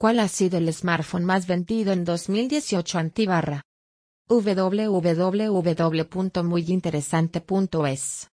¿Cuál ha sido el smartphone más vendido en 2018 Antibarra? www.muyinteresante.es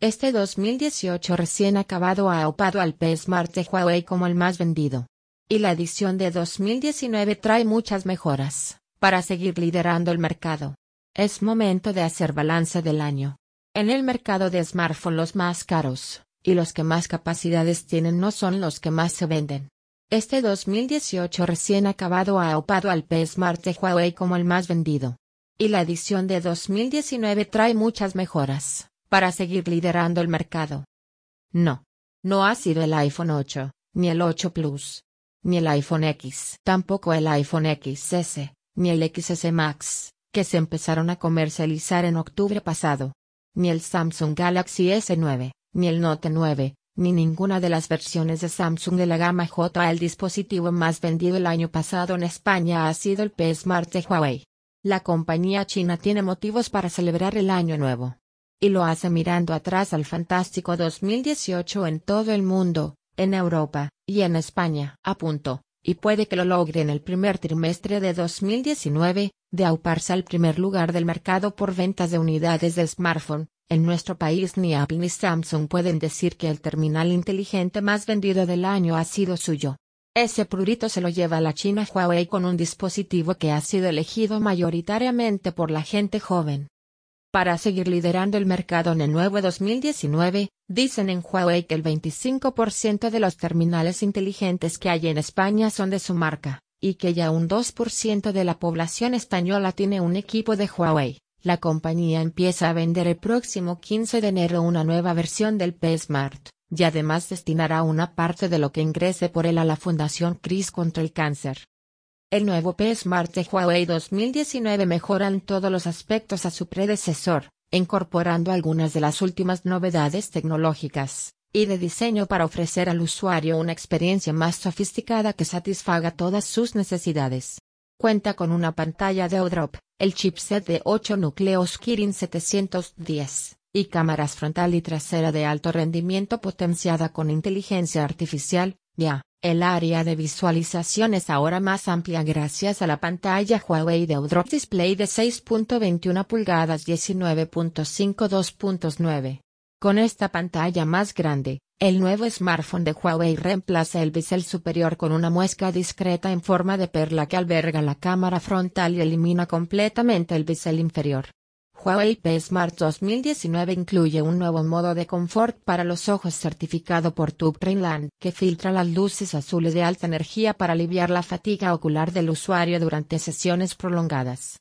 Este 2018 recién acabado ha aupado al P Smart de Huawei como el más vendido. Y la edición de 2019 trae muchas mejoras, para seguir liderando el mercado. Es momento de hacer balance del año. En el mercado de smartphones los más caros, y los que más capacidades tienen no son los que más se venden. Este 2018 recién acabado ha aupado al P Smart de Huawei como el más vendido. Y la edición de 2019 trae muchas mejoras, para seguir liderando el mercado. No. No ha sido el iPhone 8, ni el 8 Plus, ni el iPhone X, tampoco el iPhone XS, ni el XS Max, que se empezaron a comercializar en octubre pasado. Ni el Samsung Galaxy S9, ni el Note 9, ni ninguna de las versiones de Samsung de la gama J. El dispositivo más vendido el año pasado en España ha sido el P Smart de Huawei. La compañía china tiene motivos para celebrar el año nuevo. Y lo hace mirando atrás al fantástico 2018 en todo el mundo, en Europa, y en España. A punto, y puede que lo logre en el primer trimestre de 2019, de auparse al primer lugar del mercado por ventas de unidades de smartphone, en nuestro país ni Apple ni Samsung pueden decir que el terminal inteligente más vendido del año ha sido suyo. Ese prurito se lo lleva la China Huawei con un dispositivo que ha sido elegido mayoritariamente por la gente joven. Para seguir liderando el mercado en el nuevo 2019, dicen en Huawei que el 25% de los terminales inteligentes que hay en España son de su marca, y que ya un 2% de la población española tiene un equipo de Huawei. La compañía empieza a vender el próximo 15 de enero una nueva versión del P Smart, y además destinará una parte de lo que ingrese por él a la Fundación CRIS contra el cáncer. El nuevo P Smart de Huawei 2019 mejora en todos los aspectos a su predecesor, incorporando algunas de las últimas novedades tecnológicas y de diseño para ofrecer al usuario una experiencia más sofisticada que satisfaga todas sus necesidades. Cuenta con una pantalla de drop, el chipset de 8 núcleos Kirin 710, y cámaras frontal y trasera de alto rendimiento potenciada con inteligencia artificial, ya. El área de visualización es ahora más amplia gracias a la pantalla Huawei de Drop Display de 6.21 pulgadas 19.5 Con esta pantalla más grande, el nuevo smartphone de Huawei reemplaza el bisel superior con una muesca discreta en forma de perla que alberga la cámara frontal y elimina completamente el bisel inferior. Huawei P Smart 2019 incluye un nuevo modo de confort para los ojos certificado por Tube Rheinland que filtra las luces azules de alta energía para aliviar la fatiga ocular del usuario durante sesiones prolongadas.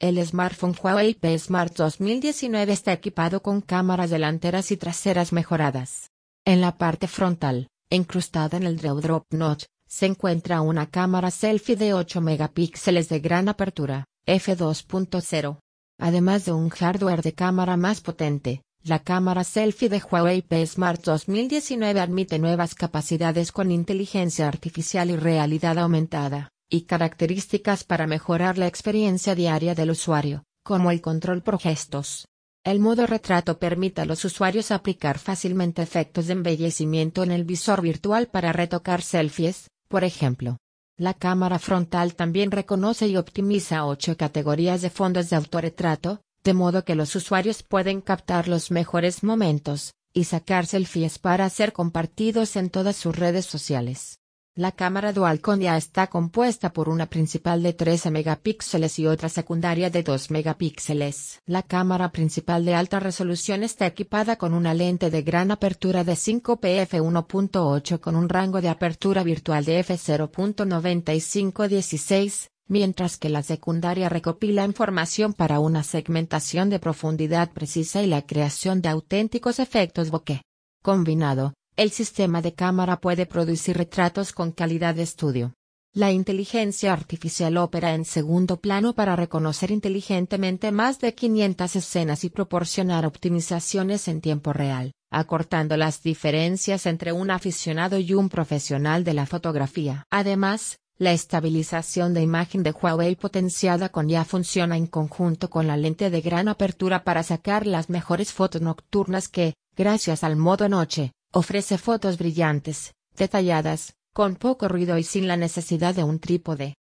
El smartphone Huawei P Smart 2019 está equipado con cámaras delanteras y traseras mejoradas. En la parte frontal, incrustada en el Drop Notch, se encuentra una cámara selfie de 8 megapíxeles de gran apertura, f2.0. Además de un hardware de cámara más potente, la cámara selfie de Huawei P Smart 2019 admite nuevas capacidades con inteligencia artificial y realidad aumentada, y características para mejorar la experiencia diaria del usuario, como el control por gestos, el modo retrato permite a los usuarios aplicar fácilmente efectos de embellecimiento en el visor virtual para retocar selfies, por ejemplo. La cámara frontal también reconoce y optimiza ocho categorías de fondos de autorretrato, de modo que los usuarios pueden captar los mejores momentos, y sacar selfies para ser compartidos en todas sus redes sociales. La cámara Dualcon ya está compuesta por una principal de 13 megapíxeles y otra secundaria de 2 megapíxeles. La cámara principal de alta resolución está equipada con una lente de gran apertura de 5 pf 1.8 con un rango de apertura virtual de f0.9516, mientras que la secundaria recopila información para una segmentación de profundidad precisa y la creación de auténticos efectos bokeh. Combinado, el sistema de cámara puede producir retratos con calidad de estudio. La inteligencia artificial opera en segundo plano para reconocer inteligentemente más de 500 escenas y proporcionar optimizaciones en tiempo real, acortando las diferencias entre un aficionado y un profesional de la fotografía. Además, la estabilización de imagen de Huawei potenciada con ya funciona en conjunto con la lente de gran apertura para sacar las mejores fotos nocturnas que, gracias al modo noche, Ofrece fotos brillantes, detalladas, con poco ruido y sin la necesidad de un trípode.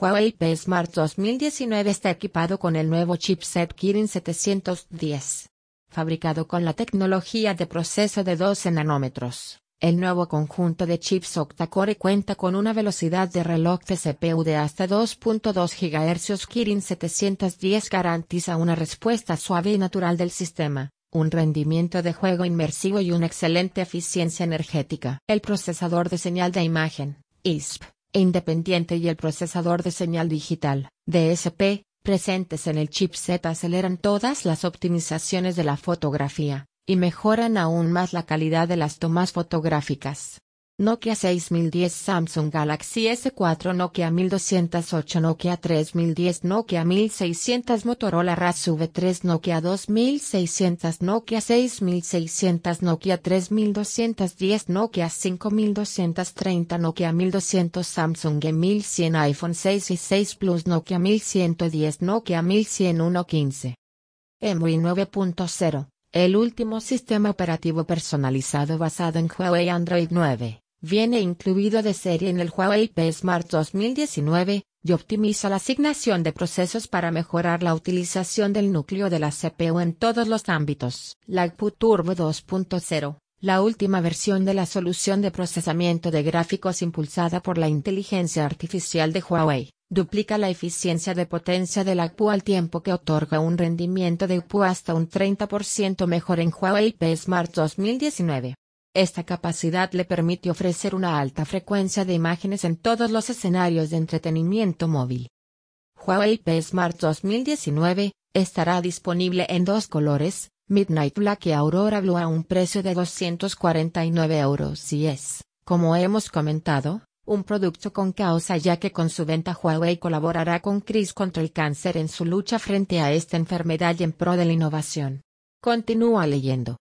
Huawei P Smart 2019 está equipado con el nuevo chipset Kirin 710. Fabricado con la tecnología de proceso de 12 nanómetros, el nuevo conjunto de chips octa-core cuenta con una velocidad de reloj de CPU de hasta 2.2 GHz. Kirin 710 garantiza una respuesta suave y natural del sistema, un rendimiento de juego inmersivo y una excelente eficiencia energética. El procesador de señal de imagen, ISP, independiente y el procesador de señal digital, DSP, presentes en el chipset aceleran todas las optimizaciones de la fotografía, y mejoran aún más la calidad de las tomas fotográficas. Nokia 6010 Samsung Galaxy S4 Nokia 1208 Nokia 3010 Nokia 1600 Motorola Razr V3 Nokia 2600 Nokia 6600 Nokia 3210 Nokia 5230 Nokia 1200 Samsung G1100 iPhone 6 y 6 Plus Nokia 1110 Nokia 1101 15 EMUI 9.0 el último sistema operativo personalizado basado en Huawei Android 9 viene incluido de serie en el Huawei P Smart 2019, y optimiza la asignación de procesos para mejorar la utilización del núcleo de la CPU en todos los ámbitos. LAGPU Turbo 2.0, la última versión de la solución de procesamiento de gráficos impulsada por la inteligencia artificial de Huawei, duplica la eficiencia de potencia del AGPU al tiempo que otorga un rendimiento de UPU hasta un 30% mejor en Huawei P Smart 2019. Esta capacidad le permite ofrecer una alta frecuencia de imágenes en todos los escenarios de entretenimiento móvil. Huawei P Smart 2019 estará disponible en dos colores, Midnight Black y Aurora Blue a un precio de 249 euros y es, como hemos comentado, un producto con causa ya que con su venta Huawei colaborará con CRIS contra el cáncer en su lucha frente a esta enfermedad y en pro de la innovación. Continúa leyendo.